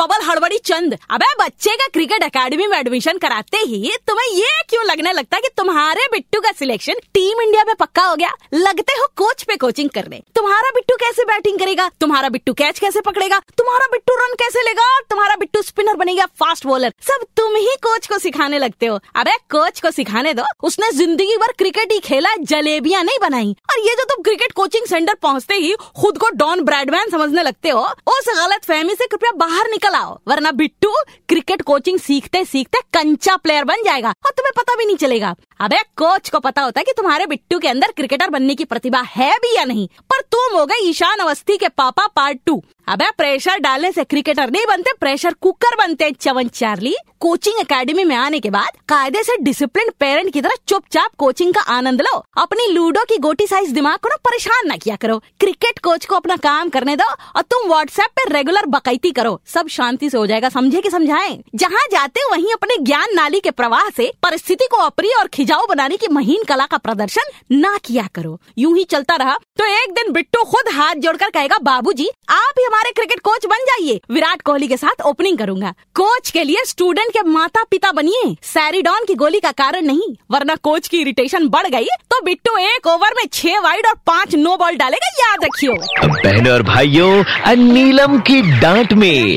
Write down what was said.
Bubble हड़बड़ी चंद। अबे, बच्चे का क्रिकेट एकेडमी में एडमिशन कराते ही तुम्हें ये क्यों लगने लगता है कि तुम्हारे बिट्टू का सिलेक्शन टीम इंडिया में पक्का हो गया? लगते हो कोच पे कोचिंग करने। तुम्हारा बिट्टू कैसे बैटिंग करेगा? तुम्हारा बिट्टू कैच कैसे पकड़ेगा? तुम्हारा बिट्टू रन कैसे लेगा? तुम्हारा बिट्टू स्पिनर बनेगा फास्ट बॉलर सब तुम ही कोच को सिखाने लगते हो। अबे कोच को सिखाने दो। उसने ज़िंदगी भर क्रिकेट ही खेला, जलेबियाँ नहीं बनाई। और ये जो तुम क्रिकेट कोचिंग सेंटर पहुँचते ही खुद को डॉन ब्रैडमैन समझने लगते हो, उस गलत फहमी से कृपया बाहर निकल आओ वरना बिट्टू क्रिकेट कोचिंग सीखते सीखते कंचा प्लेयर बन जाएगा और तुम्हें पता भी नहीं चलेगा। अबे कोच को पता होता है कि तुम्हारे बिट्टू के अंदर क्रिकेटर बनने की प्रतिभा है भी या नहीं, पर तुम हो गए ईशान अवस्थी के पापा पार्ट टू अबे प्रेशर डालने से क्रिकेटर नहीं बनते प्रेशर कुकर बनते हैं चवन चार्ली। कोचिंग एकेडमी में आने के बाद कायदे से डिसिप्लिन पेरेंट की तरह चुपचाप कोचिंग का आनंद लो। अपनी लूडो की गोटी साइज़ दिमाग को ना परेशान ना किया करो। क्रिकेट कोच को अपना काम करने दो और तुम व्हाट्सएप पे रेगुलर बकैती करो। सब शांति से हो जाएगा, समझे कि समझाएँ? जहाँ जाते वहीं अपने ज्ञान नाली के प्रवाह से परिस्थिति को अप्रिय और खिजाऊ बनाने की महीन कला का प्रदर्शन ना किया करो। यूँ ही चलता रहा। तो एक दिन बिट्टू खुद हाथ जोड़कर कहेगा, बाबूजी, आप ही हमारे क्रिकेट कोच बन जाइए। विराट कोहली के साथ ओपनिंग करूँगा। कोच के लिए स्टूडेंट के माता पिता बनिए। सैरिडॉन की गोली का कारण नहीं, वरना कोच की इरिटेशन बढ़ गई। तो बिट्टू एक ओवर में छह वाइड और पाँच नो बॉल डालेगा, याद रखियो। बहनों और भाइयों नीलम की डांट में